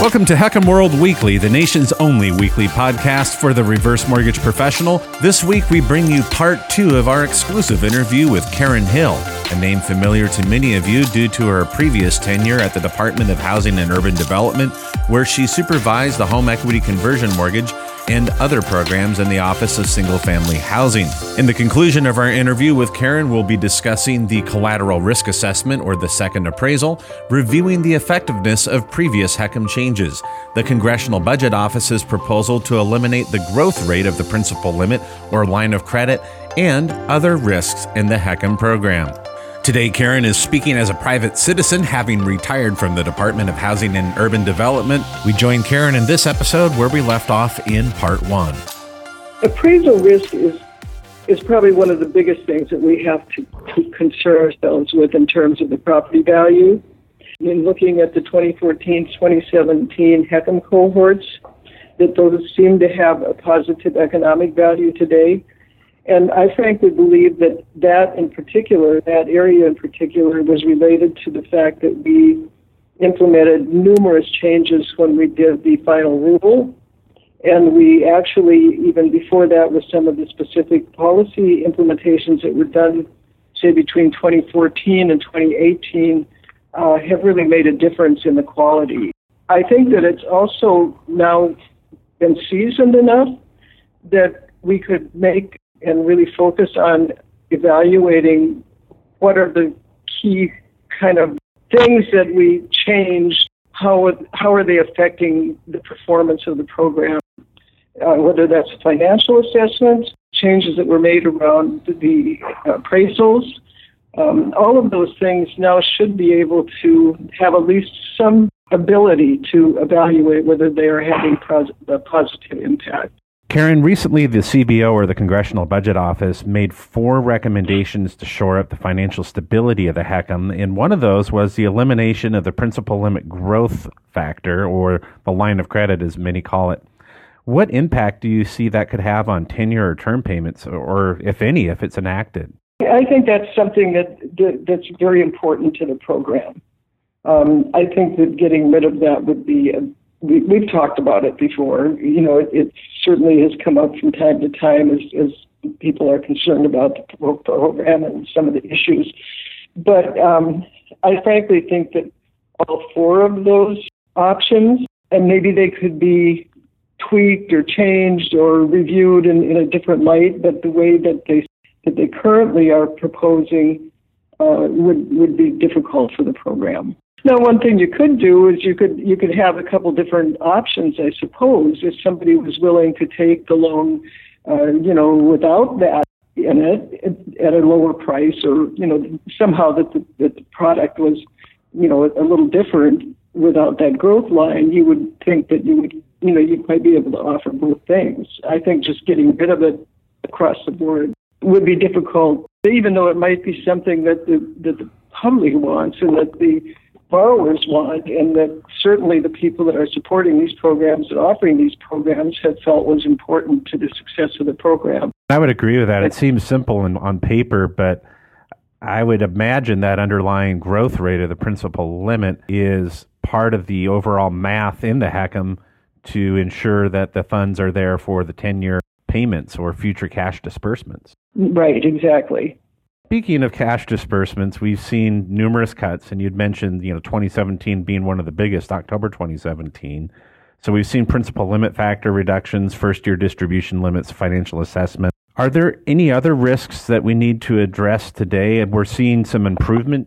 Welcome to HECM World Weekly, the nation's only weekly podcast for the reverse mortgage professional. This week, we bring you part two of our exclusive interview with Karen Hill, a name familiar to many of you due to her previous tenure at the Department of Housing and Urban Development, where she supervised the home equity conversion mortgage and other programs in the Office of Single Family Housing. In the conclusion of our interview with Karen, we'll be discussing the collateral risk assessment or the second appraisal, reviewing the effectiveness of previous HECM changes, the Congressional Budget Office's proposal to eliminate the growth rate of the principal limit or line of credit, and other risks in the HECM program. Today, Karen is speaking as a private citizen, having retired from the Department of Housing and Urban Development. We join Karen in this episode where we left off in part one. Appraisal risk is is probably one of the biggest things that we have to, to concern ourselves with in terms of the property value. In looking at the 2014-2017 HECM cohorts, that those seem to have a positive economic value today and I frankly believe that that in particular, that area in particular, was related to the fact that we implemented numerous changes when we did the final rule. And we actually, even before that, with some of the specific policy implementations that were done, say, between 2014 and 2018, uh, have really made a difference in the quality. I think that it's also now been seasoned enough that we could make and really focus on evaluating what are the key kind of things that we change, how, how are they affecting the performance of the program, uh, whether that's financial assessments, changes that were made around the appraisals. Um, all of those things now should be able to have at least some ability to evaluate whether they are having pos- a positive impact. Karen, recently the CBO or the Congressional Budget Office made four recommendations to shore up the financial stability of the HECM, and one of those was the elimination of the principal limit growth factor, or the line of credit as many call it. What impact do you see that could have on tenure or term payments, or if any, if it's enacted? I think that's something that, that that's very important to the program. Um, I think that getting rid of that would be a we, we've talked about it before. You know, it, it certainly has come up from time to time as, as people are concerned about the program and some of the issues. But um, I frankly think that all four of those options, and maybe they could be tweaked or changed or reviewed in, in a different light, but the way that they that they currently are proposing uh, would would be difficult for the program. Now, one thing you could do is you could you could have a couple different options, I suppose, if somebody was willing to take the loan, uh, you know, without that in it at a lower price, or you know, somehow that the, that the product was, you know, a little different without that growth line. You would think that you would, you know, you might be able to offer both things. I think just getting rid of it across the board would be difficult, even though it might be something that the that the public wants and that the borrowers want, and that certainly the people that are supporting these programs and offering these programs have felt was important to the success of the program. I would agree with that. It seems simple in, on paper, but I would imagine that underlying growth rate of the principal limit is part of the overall math in the HECM to ensure that the funds are there for the tenure payments or future cash disbursements. Right, exactly. Speaking of cash disbursements, we've seen numerous cuts, and you'd mentioned, you know, 2017 being one of the biggest, October 2017. So we've seen principal limit factor reductions, first year distribution limits, financial assessment. Are there any other risks that we need to address today? And we're seeing some improvement.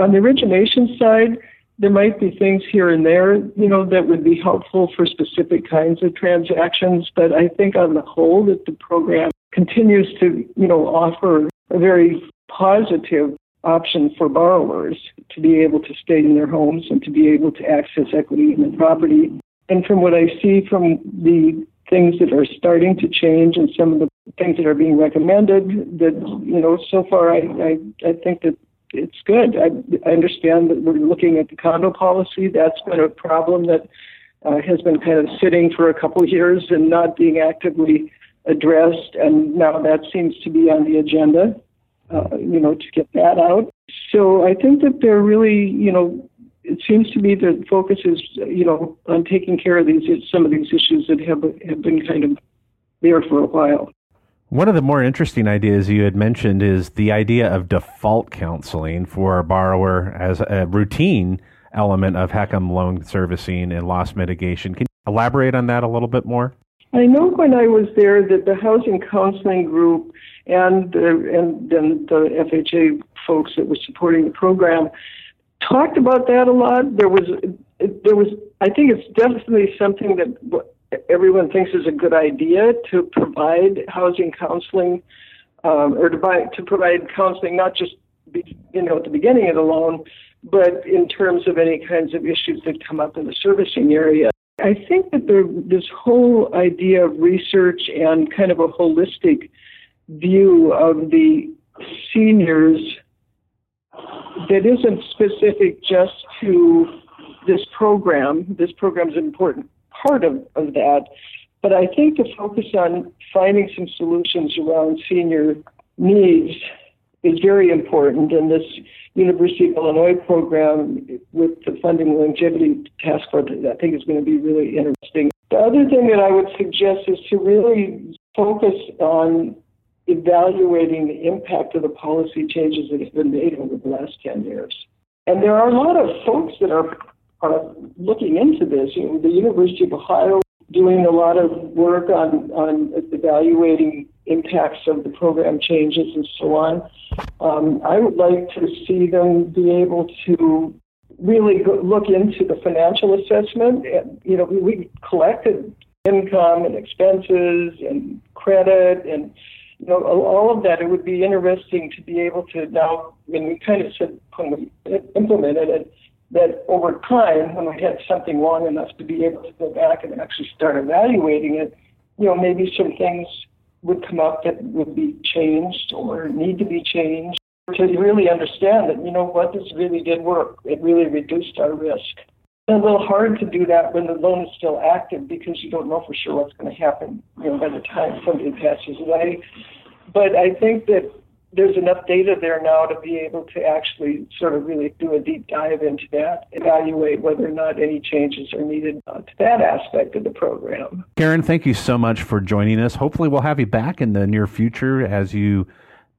On the origination side, there might be things here and there, you know, that would be helpful for specific kinds of transactions. But I think on the whole that the program continues to, you know, offer a very positive option for borrowers to be able to stay in their homes and to be able to access equity in the property. And from what I see from the things that are starting to change and some of the things that are being recommended, that you know, so far I I, I think that it's good. I, I understand that we're looking at the condo policy. That's been a problem that uh, has been kind of sitting for a couple of years and not being actively addressed, and now that seems to be on the agenda, uh, you know, to get that out. So I think that they're really, you know, it seems to me that focus is, you know, on taking care of these some of these issues that have have been kind of there for a while. One of the more interesting ideas you had mentioned is the idea of default counseling for a borrower as a routine element of HECM loan servicing and loss mitigation. Can you elaborate on that a little bit more? I know when I was there that the housing counseling group and and then the FHA folks that were supporting the program talked about that a lot. There was there was I think it's definitely something that everyone thinks is a good idea to provide housing counseling um, or to buy, to provide counseling not just be, you know at the beginning of the loan, but in terms of any kinds of issues that come up in the servicing area. I think that there, this whole idea of research and kind of a holistic view of the seniors that isn't specific just to this program. This program is an important part of, of that. But I think to focus on finding some solutions around senior needs is very important. And this University of Illinois program with the Funding Longevity Task Force, I think is going to be really interesting. The other thing that I would suggest is to really focus on evaluating the impact of the policy changes that have been made over the last 10 years. And there are a lot of folks that are, are looking into this. You know, the University of Ohio doing a lot of work on, on evaluating impacts of the program changes and so on. Um, I would like to see them be able to really go, look into the financial assessment. And, you know, we collected income and expenses and credit and you know all of that. It would be interesting to be able to now. Mean, we kind of said when we implemented it that over time, when we had something long enough to be able to go back and actually start evaluating it, you know, maybe some things would come up that would be changed or need to be changed to really understand that, you know what, this really did work. It really reduced our risk. It's a little hard to do that when the loan is still active because you don't know for sure what's going to happen, you know, by the time somebody passes away. But I think that there's enough data there now to be able to actually sort of really do a deep dive into that, evaluate whether or not any changes are needed uh, to that aspect of the program. Karen, thank you so much for joining us. Hopefully, we'll have you back in the near future as you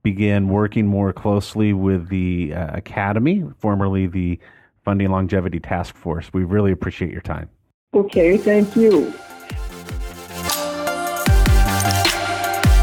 begin working more closely with the uh, Academy, formerly the Funding Longevity Task Force. We really appreciate your time. Okay, thank you.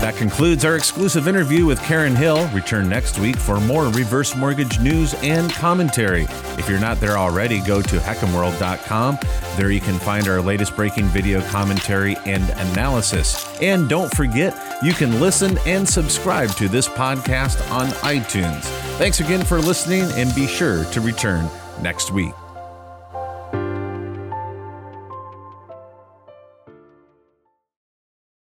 That concludes our exclusive interview with Karen Hill. Return next week for more reverse mortgage news and commentary. If you're not there already, go to hecmworld.com. There you can find our latest breaking video commentary and analysis. And don't forget, you can listen and subscribe to this podcast on iTunes. Thanks again for listening and be sure to return next week.